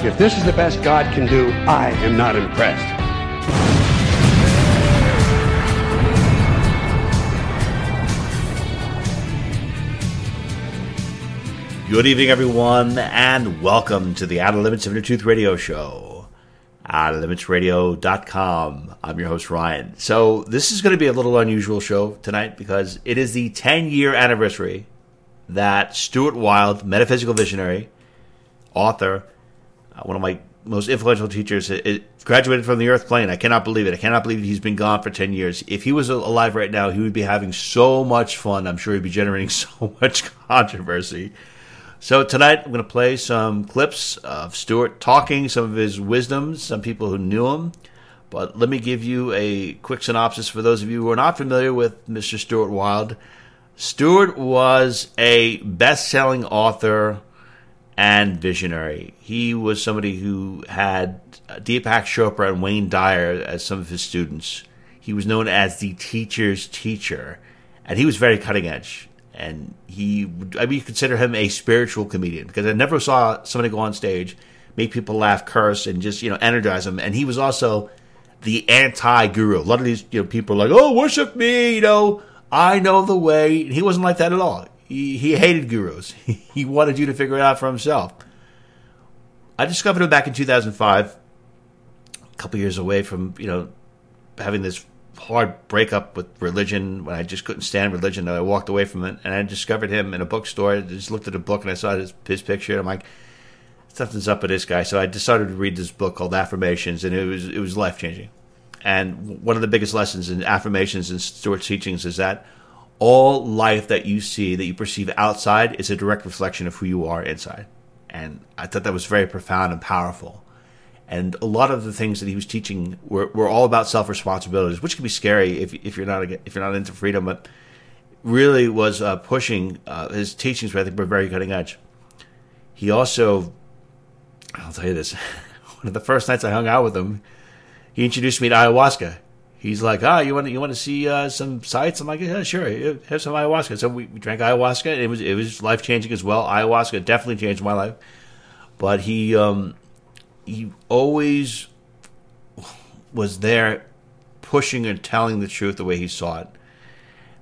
If this is the best God can do, I am not impressed. Good evening, everyone, and welcome to the Outer Limits of Inner Truth Radio Show. OuterLimitsRadio.com. I'm your host, Ryan. So, this is going to be a little unusual show tonight because it is the 10 year anniversary that Stuart Wilde, metaphysical visionary, author, Uh, one of my most influential teachers, graduated from the Earth plane. I cannot believe it. I cannot believe he's been gone for 10 years. If he was alive right now, he would be having so much fun. I'm sure he'd be generating so much controversy. So tonight I'm going to play some clips of Stuart talking, some of his wisdoms, some people who knew him. But let me give you a quick synopsis for those of you who are not familiar with Mr. Stuart Wilde. Stuart was a best-selling author and visionary. He was somebody who had uh, Deepak Chopra and Wayne Dyer as some of his students. He was known as the teacher's teacher, and he was very cutting edge and he I mean, you consider him a spiritual comedian because I never saw somebody go on stage, make people laugh, curse, and just you know energize them. And he was also the anti-guru. A lot of these you know people are like, oh, worship me, you know, I know the way. He wasn't like that at all. He he hated gurus. he wanted you to figure it out for himself. I discovered him back in 2005, a couple years away from you know having this hard breakup with religion when I just couldn't stand religion. I walked away from it, and I discovered him in a bookstore. I just looked at a book and I saw his, his picture. And I'm like, something's up with this guy. So I decided to read this book called Affirmations, and it was it was life changing. And one of the biggest lessons in affirmations and Stuart's teachings is that all life that you see, that you perceive outside, is a direct reflection of who you are inside. And I thought that was very profound and powerful. And a lot of the things that he was teaching were, were all about self responsibilities, which can be scary if, if you're not if you're not into freedom. But really was uh, pushing uh, his teachings. I think were very cutting edge. He also, I'll tell you this, one of the first nights I hung out with him, he introduced me to ayahuasca. He's like, ah, you want to, you want to see uh, some sights? I'm like, yeah, sure, have some ayahuasca. So we, we drank ayahuasca. It was it was life changing as well. Ayahuasca definitely changed my life. But he um, he always was there pushing and telling the truth the way he saw it.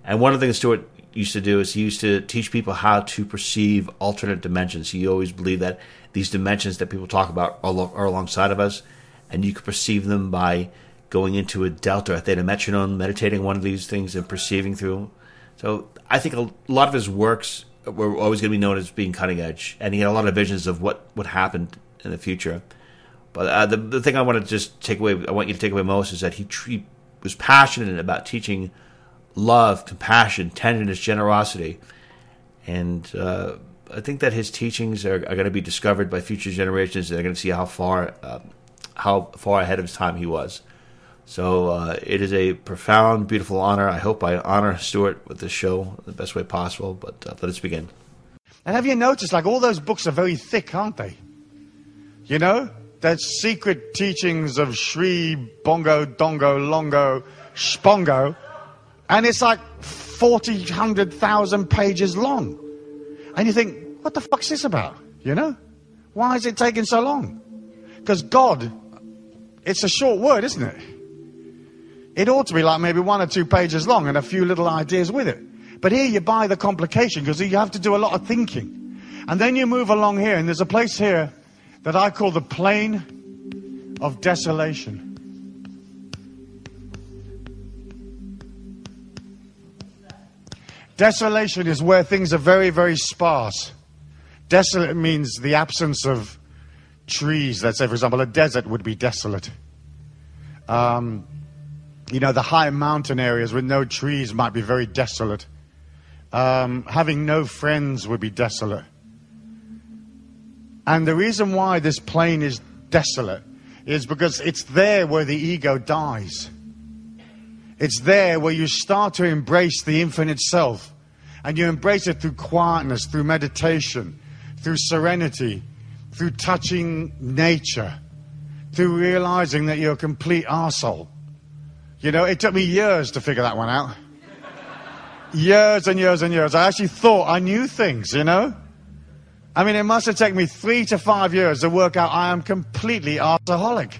And one of the things Stuart used to do is he used to teach people how to perceive alternate dimensions. He always believed that these dimensions that people talk about are, are alongside of us, and you can perceive them by going into a delta, a theta metronome, meditating one of these things and perceiving through. So I think a lot of his works were always going to be known as being cutting edge, and he had a lot of visions of what would happen in the future. But uh, the the thing I want to just take away, I want you to take away most is that he, he was passionate about teaching love, compassion, tenderness, generosity, and uh, I think that his teachings are, are going to be discovered by future generations. They're going to see how far uh, how far ahead of his time he was. So uh, it is a profound, beautiful honor. I hope I honor Stuart with this show the best way possible. But uh, let us begin. And have you noticed, like all those books are very thick, aren't they? You know, that secret teachings of Sri Bongo Dongo Longo Spongo, and it's like 40, 100,000 pages long. And you think, what the fuck's this about? You know? Why is it taking so long? Because God, it's a short word, isn't it? It ought to be like maybe one or two pages long and a few little ideas with it. But here you buy the complication because you have to do a lot of thinking. And then you move along here, and there's a place here that I call the plain of desolation. Desolation is where things are very, very sparse. Desolate means the absence of trees. Let's say, for example, a desert would be desolate. Um, you know, the high mountain areas with no trees might be very desolate. Um, having no friends would be desolate. And the reason why this plane is desolate is because it's there where the ego dies. It's there where you start to embrace the infinite self. And you embrace it through quietness, through meditation, through serenity, through touching nature, through realizing that you're a complete arsehole. You know, it took me years to figure that one out. years and years and years. I actually thought I knew things, you know? I mean, it must have taken me three to five years to work out I am completely arseholic.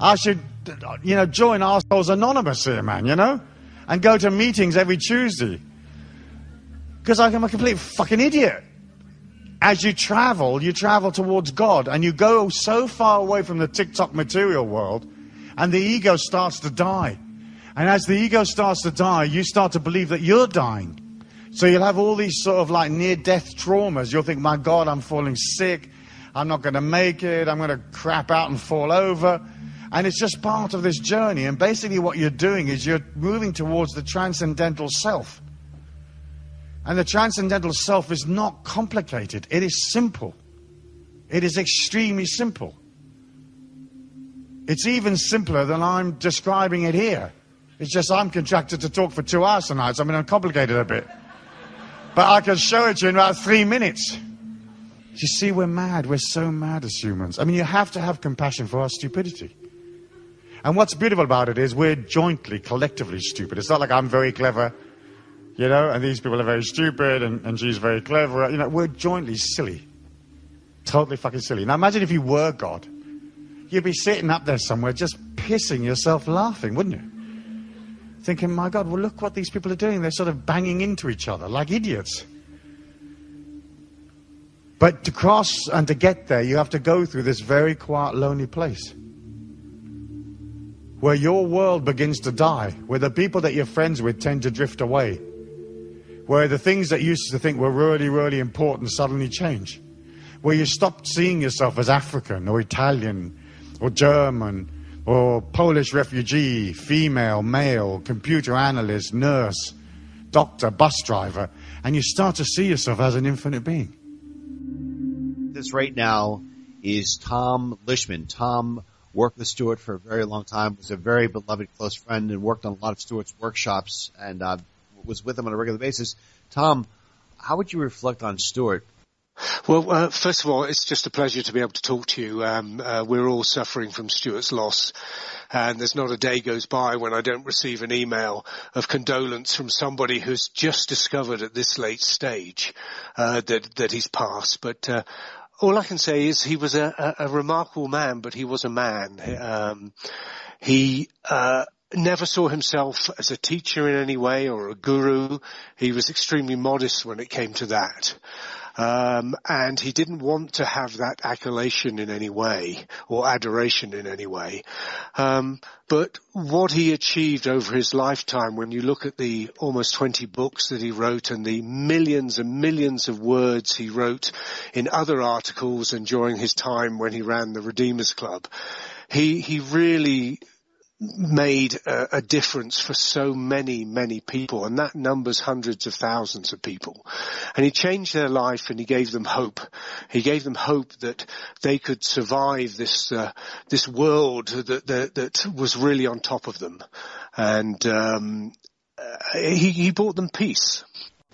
I should, you know, join Arseholes Anonymous here, man, you know? And go to meetings every Tuesday. Because I'm a complete fucking idiot. As you travel, you travel towards God and you go so far away from the tick-tock material world and the ego starts to die. And as the ego starts to die, you start to believe that you're dying. So you'll have all these sort of like near death traumas. You'll think, my God, I'm falling sick. I'm not going to make it. I'm going to crap out and fall over. And it's just part of this journey. And basically, what you're doing is you're moving towards the transcendental self. And the transcendental self is not complicated, it is simple. It is extremely simple. It's even simpler than I'm describing it here. It's just I'm contracted to talk for two hours tonight, so I'm going to complicate it a bit. But I can show it to you in about three minutes. You see, we're mad. We're so mad as humans. I mean, you have to have compassion for our stupidity. And what's beautiful about it is we're jointly, collectively stupid. It's not like I'm very clever, you know, and these people are very stupid and, and she's very clever. You know, we're jointly silly. Totally fucking silly. Now imagine if you were God. You'd be sitting up there somewhere just pissing yourself laughing, wouldn't you? Thinking, my God, well, look what these people are doing. They're sort of banging into each other like idiots. But to cross and to get there, you have to go through this very quiet, lonely place where your world begins to die, where the people that you're friends with tend to drift away, where the things that you used to think were really, really important suddenly change, where you stop seeing yourself as African or Italian or German or Polish refugee, female, male, computer analyst, nurse, doctor, bus driver, and you start to see yourself as an infinite being. This right now is Tom Lishman. Tom worked with Stuart for a very long time, was a very beloved close friend, and worked on a lot of Stuart's workshops, and uh, was with him on a regular basis. Tom, how would you reflect on Stuart well, uh, first of all, it's just a pleasure to be able to talk to you. Um, uh, we're all suffering from Stuart's loss, and there's not a day goes by when I don't receive an email of condolence from somebody who's just discovered at this late stage uh, that that he's passed. But uh, all I can say is he was a, a, a remarkable man, but he was a man. Um, he uh, never saw himself as a teacher in any way or a guru. He was extremely modest when it came to that. Um, and he didn't want to have that accolation in any way or adoration in any way. Um, but what he achieved over his lifetime, when you look at the almost 20 books that he wrote and the millions and millions of words he wrote in other articles and during his time when he ran the Redeemers Club, he, he really made a, a, difference for so many, many people, and that numbers hundreds of thousands of people. And he changed their life, and he gave them hope. He gave them hope that they could survive this uh, this world that, that, that was really on top of them, and um, uh, he, he brought them peace.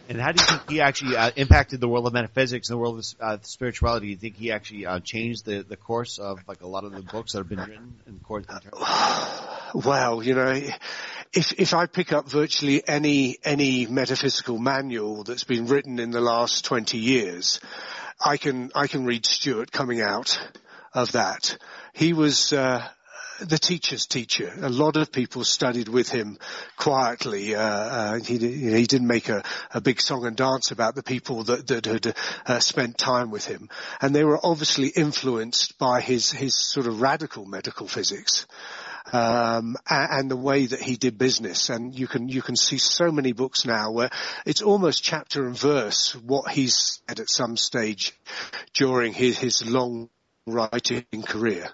And how do you think he actually uh, impacted the world of metaphysics and the world of uh, spirituality? Do you think he actually uh, changed the, the course of like a lot of the books that have been written in course? Well, you know, if if I pick up virtually any any metaphysical manual that's been written in the last twenty years, I can I can read Stuart coming out of that. He was uh, the teacher's teacher. A lot of people studied with him quietly. Uh, uh, he, he, didn't make a, a, big song and dance about the people that, that had uh, spent time with him, and they were obviously influenced by his his sort of radical metaphysics. Um, and the way that he did business. And you can you can see so many books now where it's almost chapter and verse what he's said at some stage during his, his long writing career.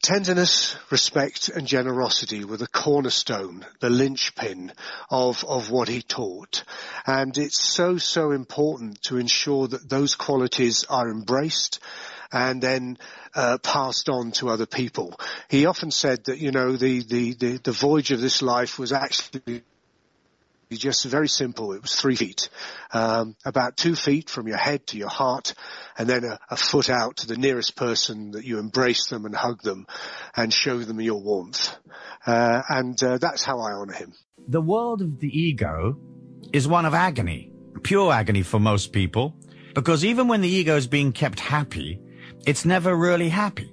Tenderness, respect and generosity were the cornerstone, the linchpin of, of what he taught. And it's so, so important to ensure that those qualities are embraced and then uh, passed on to other people. He often said that you know the the the, the voyage of this life was actually just very simple. It was three feet, um, about two feet from your head to your heart, and then a, a, foot out to the nearest person that you embrace them and hug them, and show them your warmth. Uh, and uh, that's how I honour him. The world of the ego is one of agony, pure agony for most people, because even when the ego is being kept happy, it's never really happy.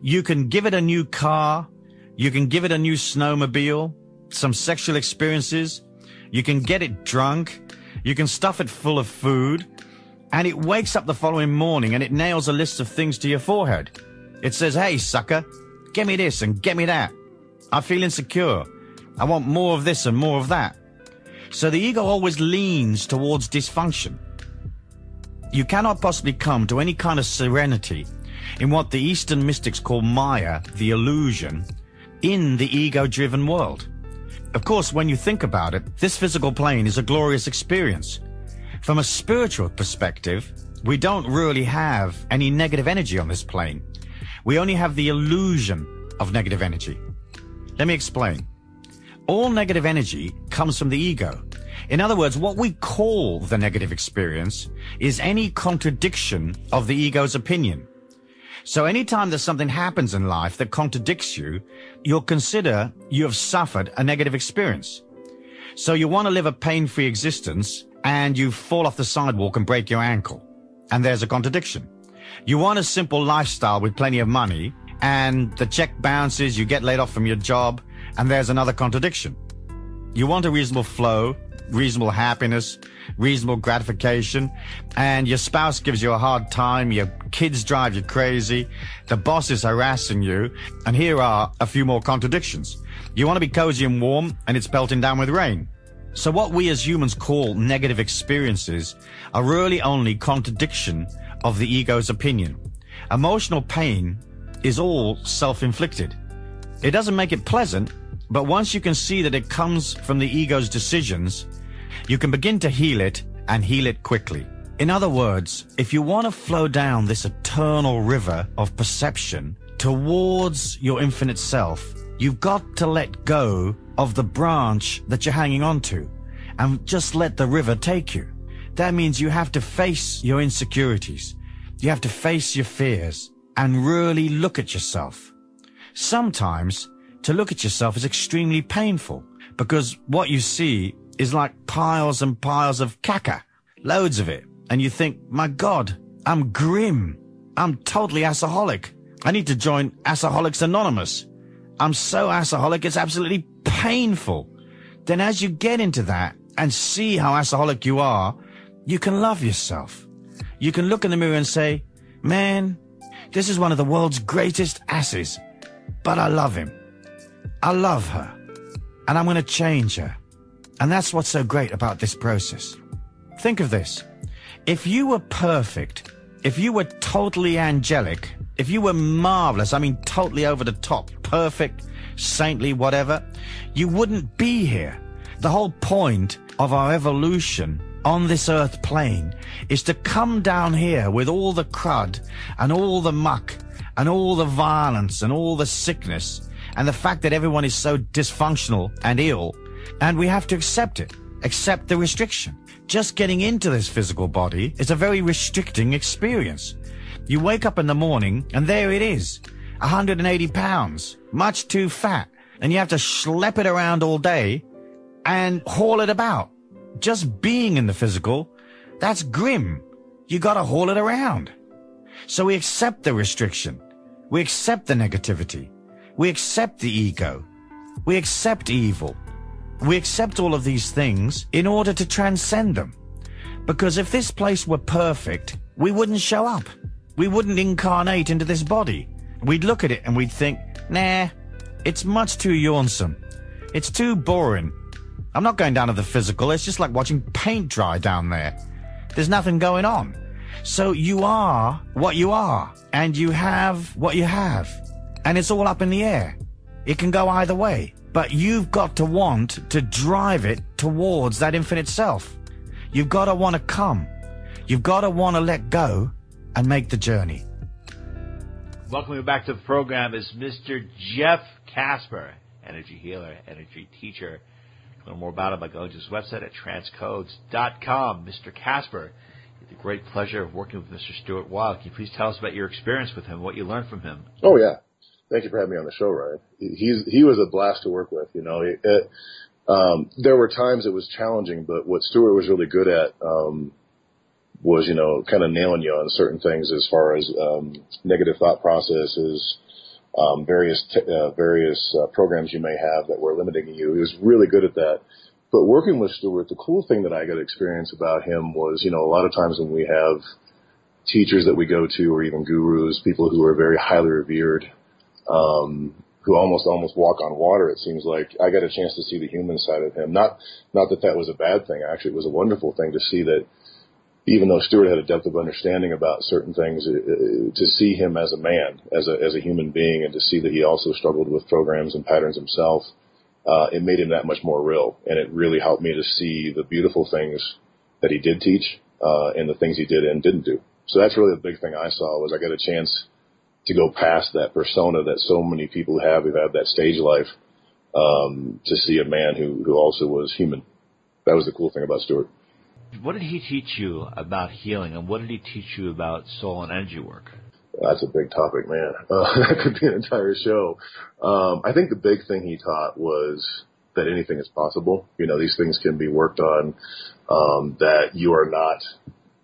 You can give it a new car, you can give it a new snowmobile, some sexual experiences, you can get it drunk, you can stuff it full of food, and it wakes up the following morning and it nails a list of things to your forehead. It says, hey sucker, get me this and get me that. I feel insecure. I want more of this and more of that. So the ego always leans towards dysfunction. You cannot possibly come to any kind of serenity in what the Eastern mystics call Maya, the illusion, in the ego-driven world. Of course, when you think about it, this physical plane is a glorious experience. From a spiritual perspective, we don't really have any negative energy on this plane. We only have the illusion of negative energy. Let me explain. All negative energy comes from the ego. In other words, what we call the negative experience is any contradiction of the ego's opinion. So anytime that something happens in life that contradicts you, you'll consider you have suffered a negative experience. So you want to live a pain-free existence and you fall off the sidewalk and break your ankle. And there's a contradiction. You want a simple lifestyle with plenty of money and the check bounces, you get laid off from your job, and there's another contradiction. You want a reasonable flow, reasonable happiness, reasonable gratification, and your spouse gives you a hard time, your kids drive you crazy, the boss is harassing you, and here are a few more contradictions. You want to be cozy and warm, and it's pelting down with rain. So what we as humans call negative experiences are really only contradiction of the ego's opinion. Emotional pain is all self-inflicted. It doesn't make it pleasant, but once you can see that it comes from the ego's decisions, you can begin to heal it and heal it quickly. In other words, if you want to flow down this eternal river of perception towards your infinite self, you've got to let go of the branch that you're hanging on to and just let the river take you. That means you have to face your insecurities. You have to face your fears and really look at yourself. Sometimes to look at yourself is extremely painful because what you see is like piles and piles of caca, loads of it. And you think, my God, I'm grim. I'm totally assaholic. I need to join Assaholics Anonymous. I'm so assaholic, it's absolutely painful. Then as you get into that and see how assaholic you are, you can love yourself. You can look in the mirror and say, man, this is one of the world's greatest asses, but I love him. I love her and I'm going to change her. And that's what's so great about this process. Think of this. If you were perfect, if you were totally angelic, if you were marvelous, I mean totally over the top, perfect, saintly, whatever, you wouldn't be here. The whole point of our evolution on this earth plane is to come down here with all the crud and all the muck and all the violence and all the sickness and the fact that everyone is so dysfunctional and ill, and we have to accept it, accept the restriction. Just getting into this physical body is a very restricting experience. You wake up in the morning and there it is, 180 pounds, much too fat, and you have to schlep it around all day and haul it about. Just being in the physical, that's grim. You gotta haul it around. So we accept the restriction. We accept the negativity. We accept the ego. We accept evil. We accept all of these things in order to transcend them. Because if this place were perfect, we wouldn't show up. We wouldn't incarnate into this body. We'd look at it and we'd think, nah, it's much too yawnsome. It's too boring. I'm not going down to the physical. It's just like watching paint dry down there. There's nothing going on. So you are what you are, and you have what you have and it's all up in the air. It can go either way, but you've got to want to drive it towards that infinite self. You've got to want to come. You've got to want to let go and make the journey. Welcome you back to the program is Mr. Jeff Casper, energy healer, energy teacher. Learn more about him by going to his website at transcodes.com. Mr. Casper, the great pleasure of working with Mr. Stuart Wilde. Can you please tell us about your experience with him, what you learned from him? Oh yeah, thank you for having me on the show, Ryan. He's he was a blast to work with. You know, it, um, there were times it was challenging, but what Stuart was really good at um, was you know kind of nailing you on certain things as far as um, negative thought processes. Um, various t- uh, various uh, programs you may have that were limiting you. He was really good at that. But working with Stuart, the cool thing that I got experience about him was, you know, a lot of times when we have teachers that we go to or even gurus, people who are very highly revered, um, who almost almost walk on water. It seems like I got a chance to see the human side of him. Not not that that was a bad thing. Actually, it was a wonderful thing to see that. Even though Stuart had a depth of understanding about certain things, to see him as a man, as a as a human being, and to see that he also struggled with programs and patterns himself, uh, it made him that much more real, and it really helped me to see the beautiful things that he did teach uh, and the things he did and didn't do. So that's really the big thing I saw was I got a chance to go past that persona that so many people have who have that stage life um, to see a man who who also was human. That was the cool thing about Stuart. What did he teach you about healing, and what did he teach you about soul and energy work? That's a big topic, man. Uh, that could be an entire show. Um, I think the big thing he taught was that anything is possible. You know, these things can be worked on. Um, that you are not.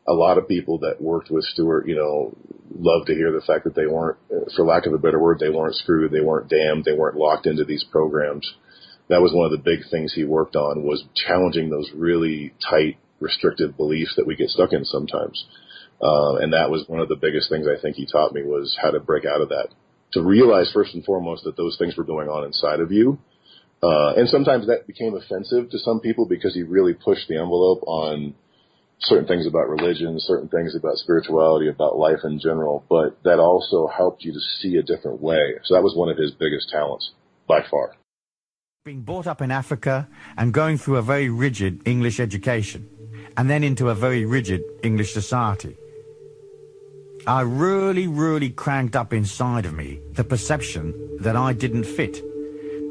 A lot of people that worked with Stuart, you know, love to hear the fact that they weren't, for lack of a better word, they weren't screwed, they weren't damned, they weren't locked into these programs. That was one of the big things he worked on was challenging those really tight, restrictive beliefs that we get stuck in sometimes. Uh, and that was one of the biggest things I think he taught me was how to break out of that. To realize first and foremost that those things were going on inside of you. Uh, and sometimes that became offensive to some people because he really pushed the envelope on certain things about religion, certain things about spirituality, about life in general, but that also helped you to see a different way. So that was one of his biggest talents, by far. Being brought up in Africa and going through a very rigid English education, and then into a very rigid English society. I really, really cranked up inside of me the perception that I didn't fit.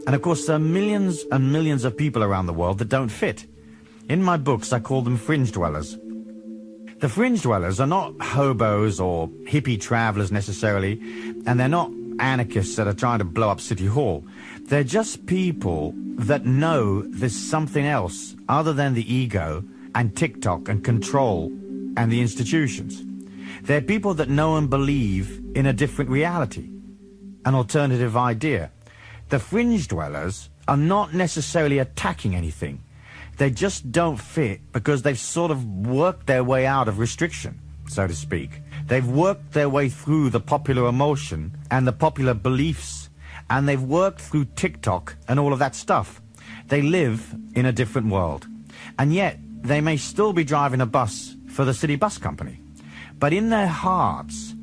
And of course, there are millions and millions of people around the world that don't fit. In my books, I call them fringe dwellers. The fringe dwellers are not hobos or hippie travelers necessarily, and they're not anarchists that are trying to blow up City Hall. They're just people that know there's something else other than the ego and tick-tock and control and the institutions. They're people that know and believe in a different reality, an alternative idea. The fringe dwellers are not necessarily attacking anything. They just don't fit because they've sort of worked their way out of restriction, so to speak. They've worked their way through the popular emotion and the popular beliefs, and they've worked through tick-tock and all of that stuff. They live in a different world. And yet, they may still be driving a bus for the city bus company. But in their hearts,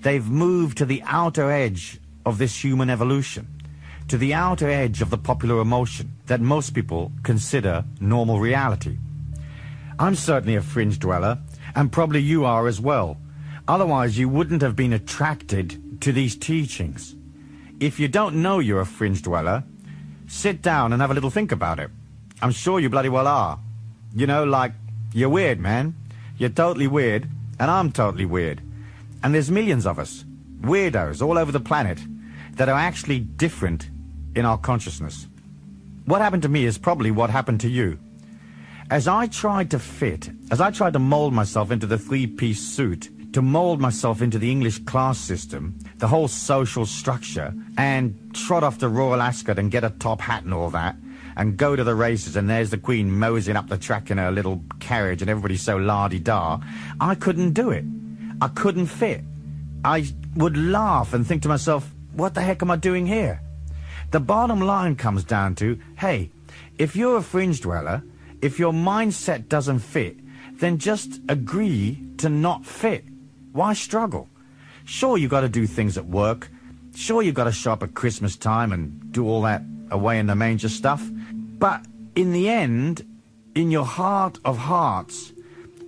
they've moved to the outer edge of this human evolution, to the outer edge of the popular emotion that most people consider normal reality. I'm certainly a fringe dweller, and probably you are as well. Otherwise, you wouldn't have been attracted to these teachings. If you don't know you're a fringe dweller, sit down and have a little think about it. I'm sure you bloody well are. You know, like, you're weird, man. You're totally weird, and I'm totally weird. And there's millions of us, weirdos all over the planet, that are actually different in our consciousness. What happened to me is probably what happened to you. As I tried to fit, as I tried to mold myself into the three-piece suit, to mold myself into the English class system, the whole social structure, and trot off to Royal Ascot and get a top hat and all that, and go to the races, and there's the Queen moseying up the track in her little carriage, and everybody's so la-di-da. I couldn't do it. I couldn't fit. I would laugh and think to myself, what the heck am I doing here? The bottom line comes down to, hey, if you're a fringe dweller, if your mindset doesn't fit, then just agree to not fit. Why struggle? Sure, you've got to do things at work. Sure, you've got to show up at Christmas time and do all that away in the manger stuff. But in the end, in your heart of hearts,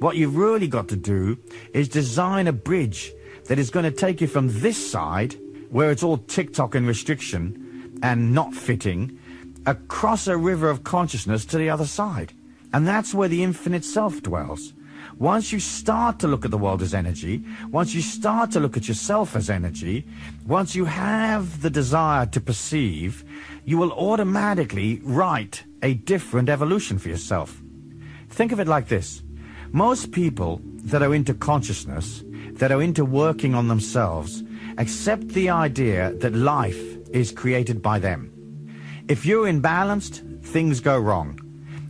what you've really got to do is design a bridge that is going to take you from this side, where it's all tick-tock and restriction and not fitting, across a river of consciousness to the other side. And that's where the infinite self dwells. Once you start to look at the world as energy, once you start to look at yourself as energy, once you have the desire to perceive, you will automatically write a different evolution for yourself. Think of it like this. Most people that are into consciousness, that are into working on themselves, accept the idea that life is created by them. If you're imbalanced, things go wrong.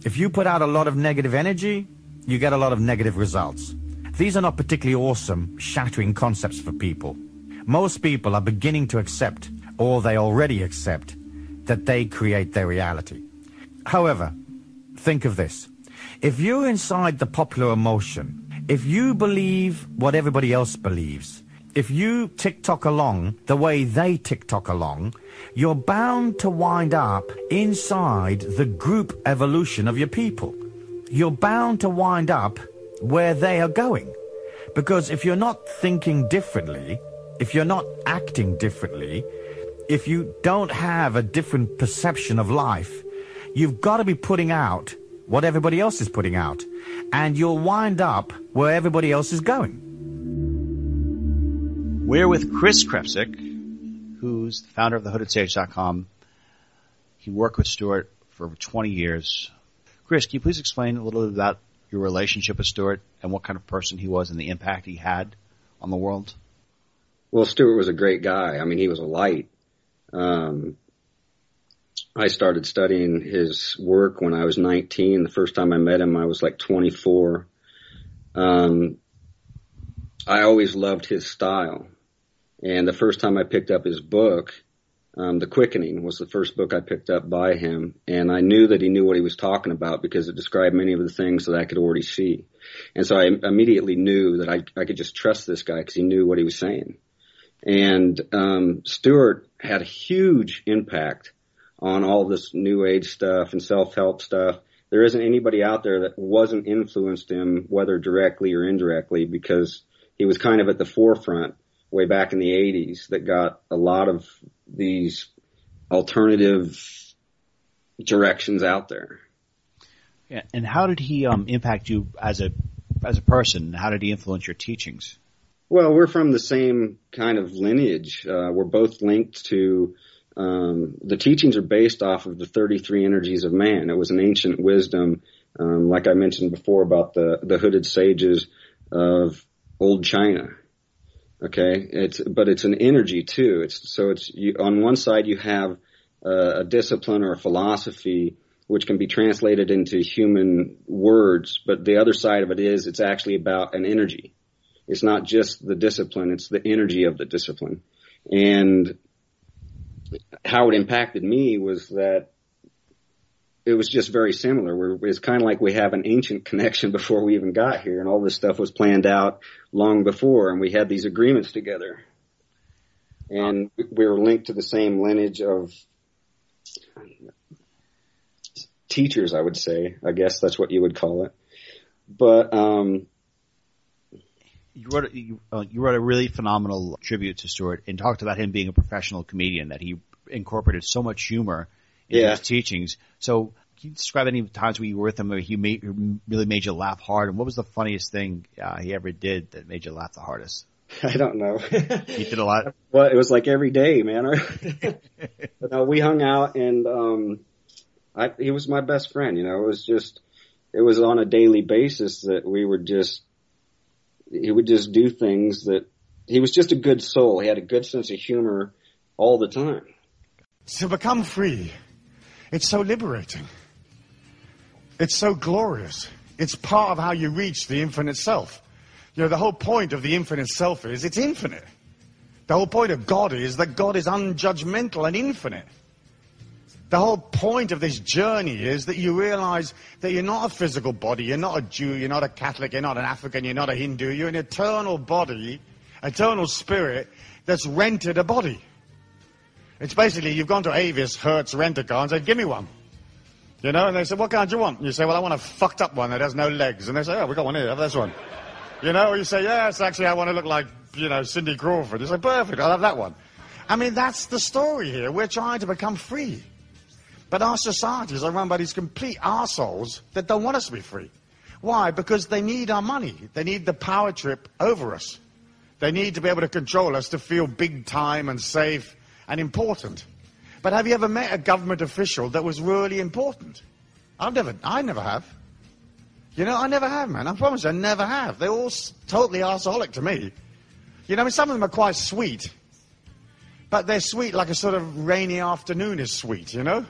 If you put out a lot of negative energy, you get a lot of negative results. These are not particularly awesome, shattering concepts for people. Most people are beginning to accept, or they already accept, that they create their reality. However, think of this. If you're inside the popular emotion, if you believe what everybody else believes, if you tick-tock along the way they tick-tock along, you're bound to wind up inside the group evolution of your people. You're bound to wind up where they are going. Because if you're not thinking differently, if you're not acting differently, if you don't have a different perception of life, you've got to be putting out what everybody else is putting out. And you'll wind up where everybody else is going. We're with Chris Krepsic, who's the founder of thehoodedsage.com. He worked with Stuart for over 20 years. Chris, can you please explain a little bit about your relationship with Stuart and what kind of person he was and the impact he had on the world? Well, Stuart was a great guy. I mean, he was a light. Um, I started studying his work when I was 19. The first time I met him, I was like 24. Um, I always loved his style. And the first time I picked up his book, um, The Quickening was the first book I picked up by him. And I knew that he knew what he was talking about because it described many of the things that I could already see. And so I immediately knew that I, I could just trust this guy because he knew what he was saying. And um, Stuart had a huge impact on all this new age stuff and self-help stuff. There isn't anybody out there that wasn't influenced him, whether directly or indirectly, because he was kind of at the forefront way back in the 80s that got a lot of these alternative directions out there. Yeah, and how did he um, impact you as a as a person? How did he influence your teachings? Well, we're from the same kind of lineage. Uh, we're both linked to um, the teachings are based off of the 33 energies of man. It was an ancient wisdom, um, like I mentioned before about the the hooded sages of old China. Okay, it's but it's an energy too. It's so it's you, on one side you have a, a discipline or a philosophy which can be translated into human words, but the other side of it is it's actually about an energy. It's not just the discipline; it's the energy of the discipline. And how it impacted me was that it was just very similar. We're, it's kind of like we have an ancient connection before we even got here, and all this stuff was planned out long before, and we had these agreements together. And we were linked to the same lineage of teachers, I would say. I guess that's what you would call it. But um, you wrote you, uh, you wrote a really phenomenal tribute to Stuart and talked about him being a professional comedian that he incorporated so much humor in Yeah. his teachings. So can you describe any times where you were with him where he made, really made you laugh hard? And what was the funniest thing uh, he ever did that made you laugh the hardest? I don't know. He did a lot. Well, it was like every day, man. but no, we hung out, and um, I, he was my best friend. You know, it was just, it was on a daily basis that we would just, he would just do things that he was just a good soul. He had a good sense of humor all the time. To become free, it's so liberating. It's so glorious. It's part of how you reach the infinite self. You know, the whole point of the infinite self is it's infinite. The whole point of God is that God is unjudgmental and infinite. The whole point of this journey is that you realize that you're not a physical body, you're not a Jew, you're not a Catholic, you're not an African, you're not a Hindu, you're an eternal body, eternal spirit that's rented a body. It's basically you've gone to Avis, Hertz, rent a car and said, give me one. You know, and they said, what car do you want? You say, well, I want a fucked up one that has no legs. And they say, oh, we got one here, have this one. You know, or you say, yes, actually, I want to look like, you know, Cindy Crawford. You say, perfect, I'll have that one. I mean, that's the story here. We're trying to become free. But our societies are run by these complete assholes that don't want us to be free. Why? Because they need our money. They need the power trip over us. They need to be able to control us to feel big time and safe and important. But have you ever met a government official that was really important? I've never, I never have. You know, I never have, man. I promise you, I never have. They're all totally arseholic to me. You know, I mean, some of them are quite sweet. But they're sweet like a sort of rainy afternoon is sweet, you know?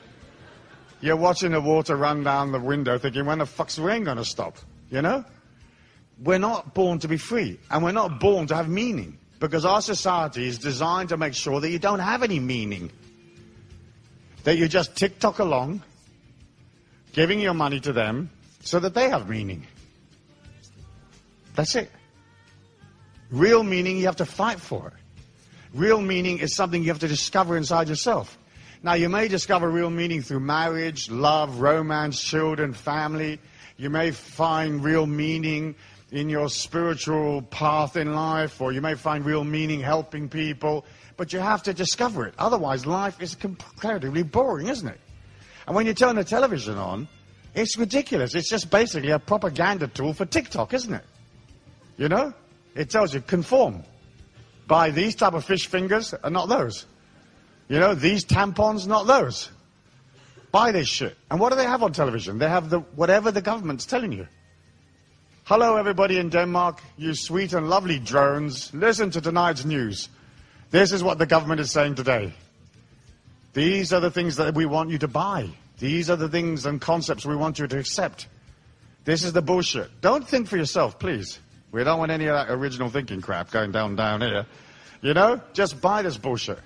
You're watching the water run down the window thinking, when the fuck's the rain going to stop? You know? We're not born to be free, and we're not born to have meaning, because our society is designed to make sure that you don't have any meaning. That you just tick tock along, giving your money to them so that they have meaning. That's it. Real meaning, you have to fight for. Real meaning is something you have to discover inside yourself. Now, you may discover real meaning through marriage, love, romance, children, family. You may find real meaning in your spiritual path in life, or you may find real meaning helping people, but you have to discover it. Otherwise, life is comparatively boring, isn't it? And when you turn the television on, it's ridiculous. It's just basically a propaganda tool for tick-tock, isn't it? You know? It tells you conform. Buy these type of fish fingers and not those. You know, these tampons, not those. Buy this shit. And what do they have on television? They have the whatever the government's telling you. Hello, everybody in Denmark, you sweet and lovely drones. Listen to tonight's news. This is what the government is saying today. These are the things that we want you to buy. These are the things and concepts we want you to accept. This is the bullshit. Don't think for yourself, please. We don't want any of that original thinking crap going down down here. You know, just buy this bullshit.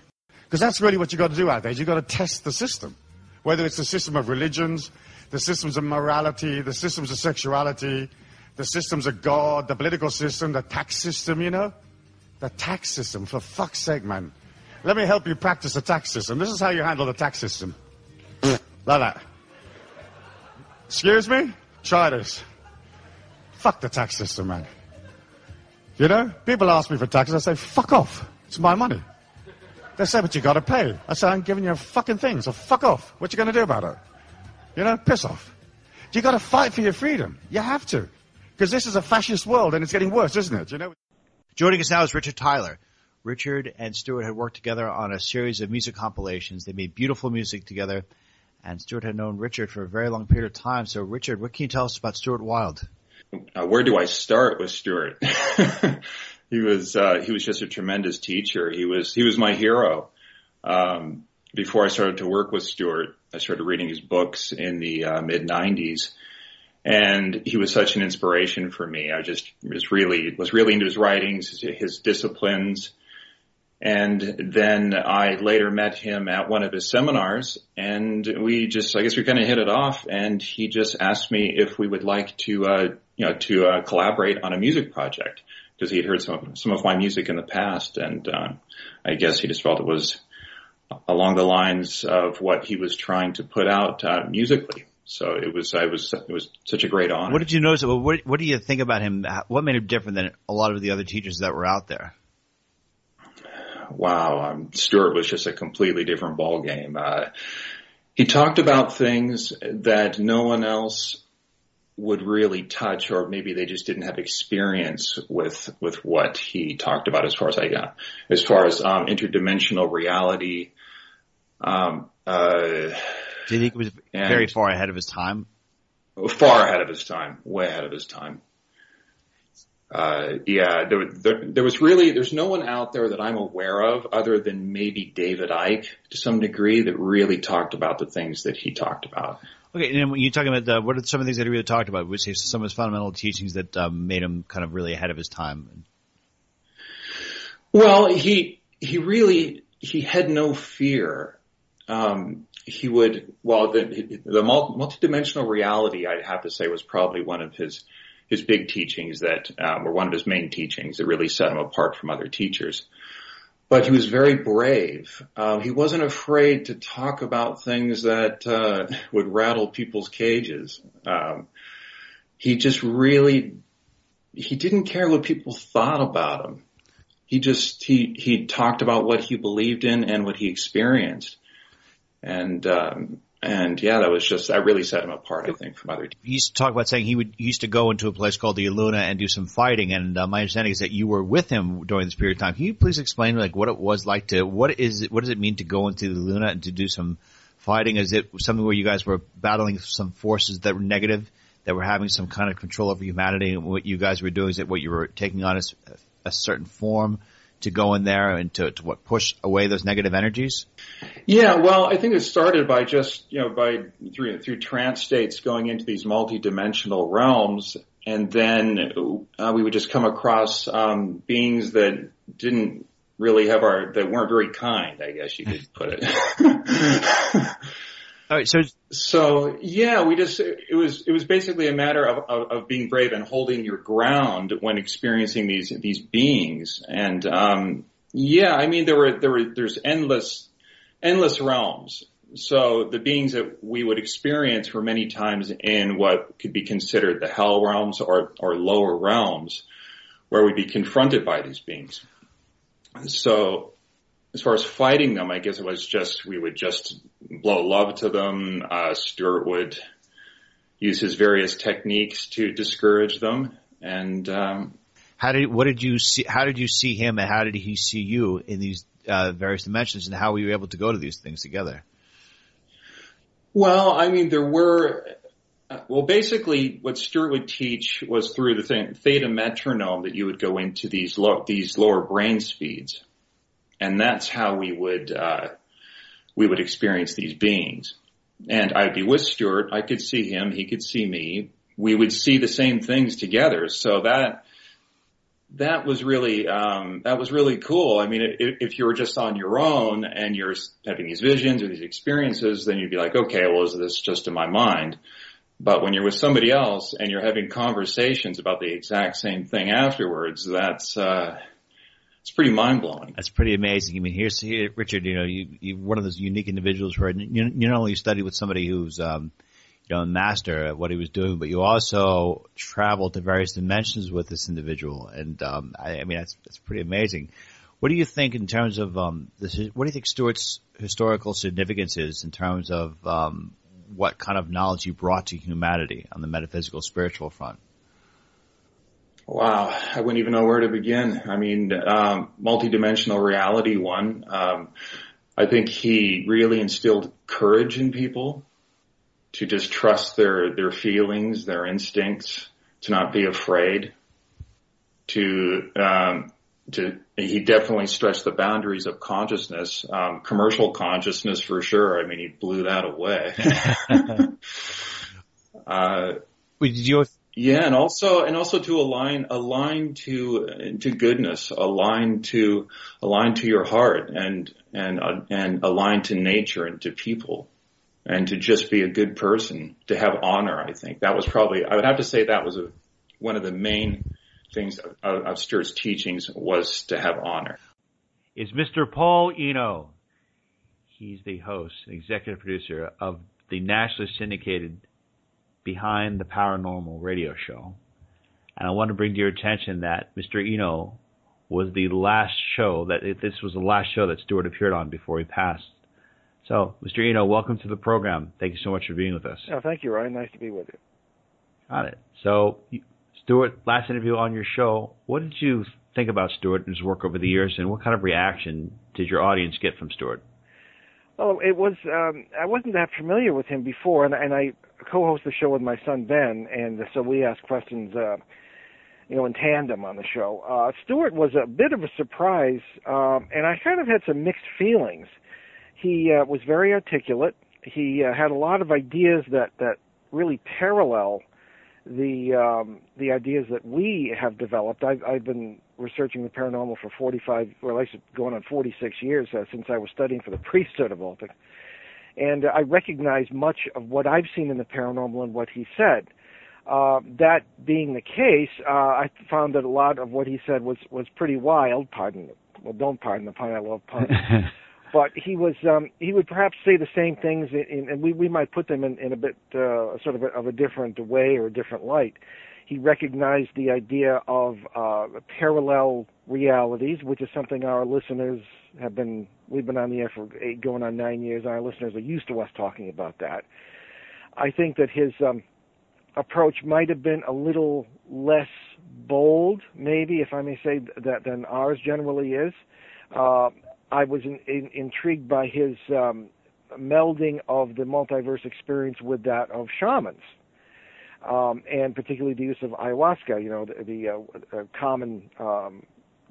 Because that's really what you've got to do out there. You've got to test the system. Whether it's the system of religions, the systems of morality, the systems of sexuality, the systems of God, the political system, the tax system, you know? The tax system, for fuck's sake, man. Let me help you practice the tax system. This is how you handle the tax system. like that. Excuse me? Try this. Fuck the tax system, man. You know? People ask me for taxes, I say, fuck off. It's my money. They say, but you gotta pay. I say, I'm giving you a fucking thing, so fuck off. What you gonna do about it? You know, piss off. You gotta fight for your freedom. You have to. Because this is a fascist world and it's getting worse, isn't it? You know? Joining us now is Richard Tyler. Richard and Stuart had worked together on a series of music compilations. They made beautiful music together, and Stuart had known Richard for a very long period of time. So, Richard, what can you tell us about Stuart Wilde? Uh, where do I start with Stuart? he was uh, he was just a tremendous teacher. He was he was my hero. Um, before I started to work with Stuart, I started reading his books in the uh, mid '90s, and he was such an inspiration for me. I just was really was really into his writings, his disciplines. And then I later met him at one of his seminars and we just, I guess we kind of hit it off and he just asked me if we would like to, uh, you know, to, uh, collaborate on a music project because he had heard some, some of my music in the past and, uh, I guess he just felt it was along the lines of what he was trying to put out, uh, musically. So it was, I was, it was such a great honor. What did you notice? What, what do you think about him? What made him different than a lot of the other teachers that were out there? wow, um, Stuart was just a completely different ball game. Uh, he talked about things that no one else would really touch, or maybe they just didn't have experience with with what he talked about. As far as I got, as far as um, interdimensional reality. Um, uh, Do you think he was very far ahead of his time? Far ahead of his time, way ahead of his time uh, yeah, there, there, there, was really, there's no one out there that I'm aware of other than maybe David Icke to some degree that really talked about the things that he talked about. Okay, and when you're talking about the, what are some of the things that he really talked about? Which some of his fundamental teachings that um, made him kind of really ahead of his time? Well, he he really he had no fear. Um, he would well the the multidimensional reality I'd have to say was probably one of his his big teachings that um, were one of his main teachings that really set him apart from other teachers. But he was very brave. Um, he wasn't afraid to talk about things that uh, would rattle people's cages. Um, he just really he didn't care what people thought about him. He just he he talked about what he believed in and what he experienced, and um, and yeah, that was just that really set him apart. I think from other. He used to talk about saying he would he used to go into a place called the Aluna and do some fighting. And uh, my understanding is that you were with him during this period of time. Can you please explain like what it was like to what is what does it mean to go into the Aluna and to do some fighting? Is it something where you guys were battling some forces that were negative? that were having some kind of control over humanity and what you guys were doing is that what you were taking on as a certain form to go in there and to, to what push away those negative energies? Yeah, well, I think it started by just you know by through through trance states going into these multi-dimensional realms, and then uh, we would just come across um, beings that didn't really have our that weren't very kind. I guess you could put it. All right, so so yeah, we just it was it was basically a matter of, of, of being brave and holding your ground when experiencing these these beings, and um, yeah, I mean there were there were there's endless endless realms. So the beings that we would experience were many times in what could be considered the hell realms or or lower realms, where we'd be confronted by these beings. So as far as fighting them, I guess it was just we would just blow love to them. Uh, Stuart would use his various techniques to discourage them, and um, how did what did you see? How did you see him, and how did he see you in these uh, various dimensions, and how were you able to go to these things together? Well, I mean, there were. Well, basically, what Stuart would teach was through the thing, theta metronome that you would go into these low, these lower brain speeds and that's how we would uh, we would experience these beings. And I'd be with Stuart. I could see him. He could see me. We would see the same things together. So that that was really um, that was really cool. I mean, if, if you were just on your own and you're having these visions or these experiences, then you'd be like, okay, well, is this just in my mind? But when you're with somebody else and you're having conversations about the exact same thing afterwards, that's uh, it's pretty mind blowing. That's pretty amazing. I mean, here's here, Richard. You know, you you one of those unique individuals where you, you not only study with somebody who's um, you know a master at what he was doing, but you also travel to various dimensions with this individual. And um, I, I mean, that's that's pretty amazing. What do you think in terms of um, this? What do you think Stuart's historical significance is in terms of um, what kind of knowledge you brought to humanity on the metaphysical, spiritual front? Wow, I wouldn't even know where to begin. I mean, um, multidimensional reality one. Um, I think he really instilled courage in people to just trust their their feelings, their instincts, to not be afraid. To um, to he definitely stretched the boundaries of consciousness, um, commercial consciousness for sure. I mean, he blew that away. uh, Did you yeah, and also and also to align align to to goodness, align to align to your heart, and and uh, and align to nature and to people, and to just be a good person, to have honor. I think that was probably I would have to say that was a, one of the main things of, of teachings was to have honor. Is Mr. Paul Eno. He's the host, executive producer of the nationally syndicated behind the paranormal radio show. And I want to bring to your attention that Mr. Eno was the last show that this was the last show that Stuart appeared on before he passed. So, Mr. Eno, welcome to the program. Thank you so much for being with us. Oh, thank you, Ryan. Nice to be with you. Got it. So, Stuart, last interview on your show. What did you think about Stuart and his work over the years, and what kind of reaction did your audience get from Stuart? Well, it was um, I wasn't that familiar with him before, and, and I co-host the show with my son Ben, and so we ask questions, uh, you know, in tandem on the show. Uh, Stuart was a bit of a surprise, um, and I kind of had some mixed feelings. He uh, was very articulate. He uh, had a lot of ideas that that really parallel the um, the ideas that we have developed. I've, I've been researching the paranormal for 45, well, actually going on 46 years uh, since I was studying for the priesthood of things and I recognize much of what I've seen in the paranormal and what he said. Uh, that being the case, uh, I found that a lot of what he said was was pretty wild. Pardon, well, don't pardon the pun. I love puns. but he was um, he would perhaps say the same things, in, in, and we we might put them in, in a bit uh, sort of a, of a different way or a different light. He recognized the idea of uh, parallel realities, which is something our listeners have been. We've been on the air for eight, going on nine years. and Our listeners are used to us talking about that. I think that his um, approach might have been a little less bold, maybe, if I may say that, than ours generally is. Uh, I was in, in, intrigued by his um, melding of the multiverse experience with that of shamans, um, and particularly the use of ayahuasca. You know, the, the uh, common um,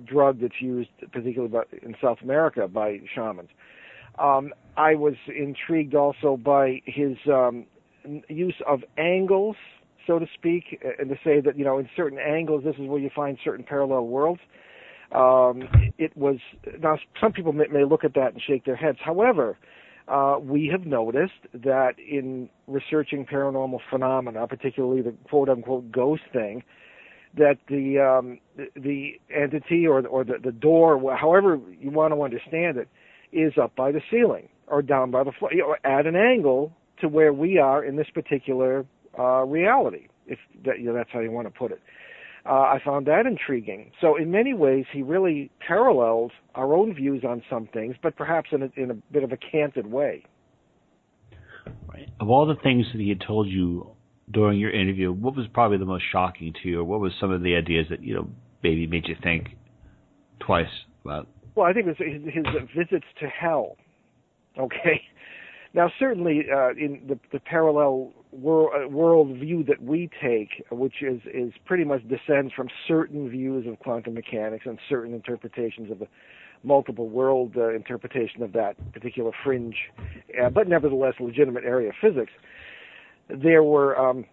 drug that's used, particularly in South America by shamans. Um, I was intrigued also by his um, use of angles, so to speak, and to say that you know in certain angles this is where you find certain parallel worlds. Um, it was now some people may, may look at that and shake their heads. However, uh, we have noticed that in researching paranormal phenomena, particularly the quote unquote ghost thing, that the um, the entity or or the, the door, however you want to understand it, is up by the ceiling or down by the floor, you know, at an angle to where we are in this particular uh, reality, if that, you know, that's how you want to put it. Uh, I found that intriguing. So in many ways, he really paralleled our own views on some things, but perhaps in a, in a bit of a canted way. Right. Of all the things that he had told you during your interview, what was probably the most shocking to you, or what was some of the ideas that you know maybe made you think twice about? Well, I think it was his, his visits to hell. Okay, now, certainly, uh, in the, the parallel world view that we take, which is, is pretty much descends from certain views of quantum mechanics and certain interpretations of the multiple world uh, interpretation of that particular fringe, uh, but nevertheless legitimate area of physics, there were um,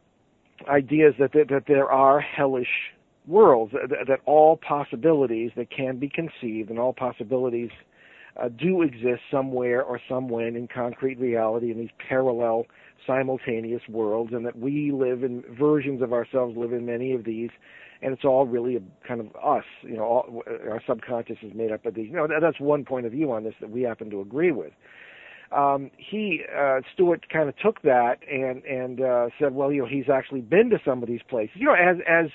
ideas that, that, that there are hellish worlds, that, that all possibilities that can be conceived and all possibilities uh, do exist somewhere or somewhen in concrete reality in these parallel simultaneous worlds and that we live in versions of ourselves live in many of these and it's all really a kind of us you know all, our subconscious is made up of these. You know that's one point of view on this that we happen to agree with. Um, he uh, Stuart kind of took that and and uh, said, well, you know, he's actually been to some of these places, you know, as as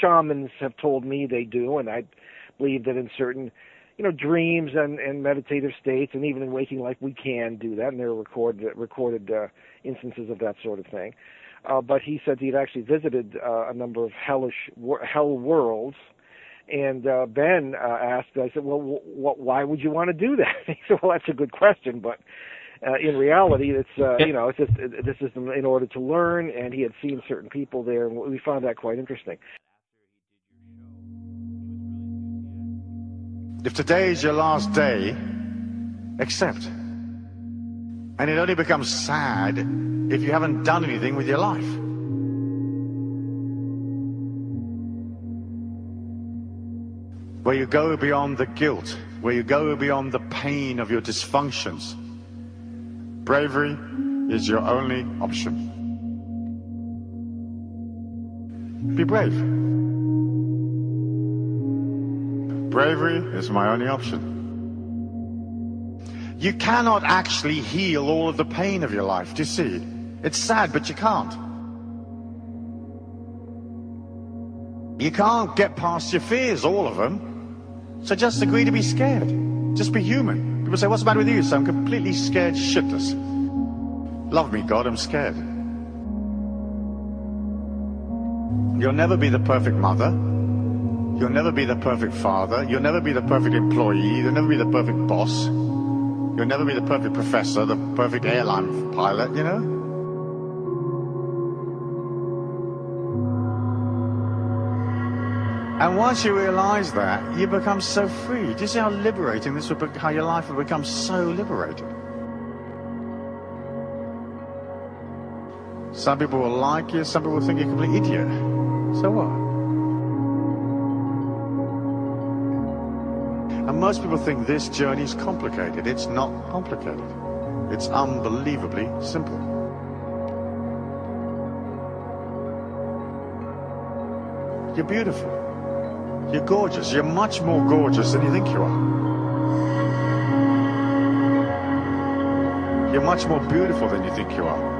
shamans have told me they do, and I believe that in certain you know, dreams and, and meditative states, and even in waking life, we can do that, and there are recorded recorded uh, instances of that sort of thing. Uh, but he said he'd actually visited uh, a number of hellish hell worlds, and uh, Ben uh, asked, I said, well, w- w- why would you want to do that? he said, well, that's a good question, but uh, in reality, it's uh, you know, it's just this is in order to learn, and he had seen certain people there, and we found that quite interesting. If today is your last day, accept. And it only becomes sad if you haven't done anything with your life. Where you go beyond the guilt, where you go beyond the pain of your dysfunctions. Bravery is your only option. Be brave. Bravery is my only option. You cannot actually heal all of the pain of your life. Do you see? It's sad, but you can't. You can't get past your fears, all of them. So just agree to be scared. Just be human. People say, what's the matter with you? So I'm completely scared shitless. Love me, God, I'm scared. You'll never be the perfect mother. You'll never be the perfect father. You'll never be the perfect employee. You'll never be the perfect boss. You'll never be the perfect professor, the perfect airline pilot, you know? And once you realize that, you become so free. Do you see how liberating this would be, how your life will become so liberated? Some people will like you, some people will think you're a complete idiot. So what? And most people think this journey is complicated. It's not complicated. It's unbelievably simple. You're beautiful. You're gorgeous. You're much more gorgeous than you think you are. You're much more beautiful than you think you are.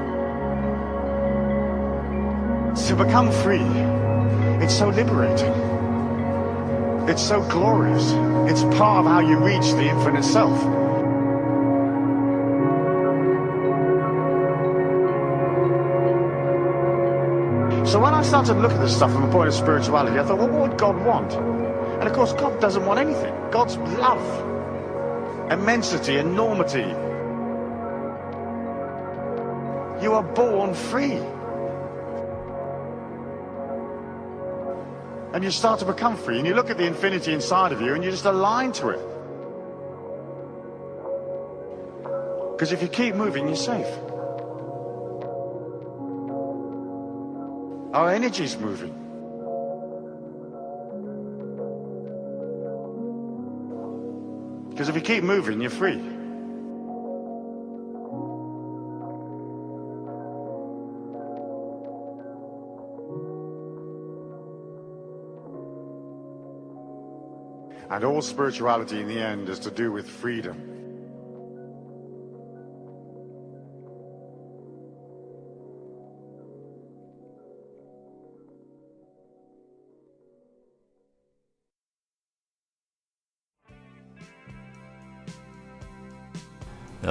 To become free, it's so liberating. It's so glorious. It's part of how you reach the infinite self. So when I started to look at this stuff from a point of spirituality, I thought, well, what would God want? And of course, God doesn't want anything. God's love, immensity, enormity. You are born free. And you start to become free, and you look at the infinity inside of you, and you just align to it. Because if you keep moving, you're safe. Our energy's moving. Because if you keep moving, you're free. And all spirituality in the end is to do with freedom.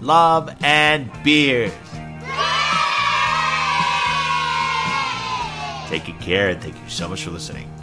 love, and beers. Take good care and thank you so much for listening.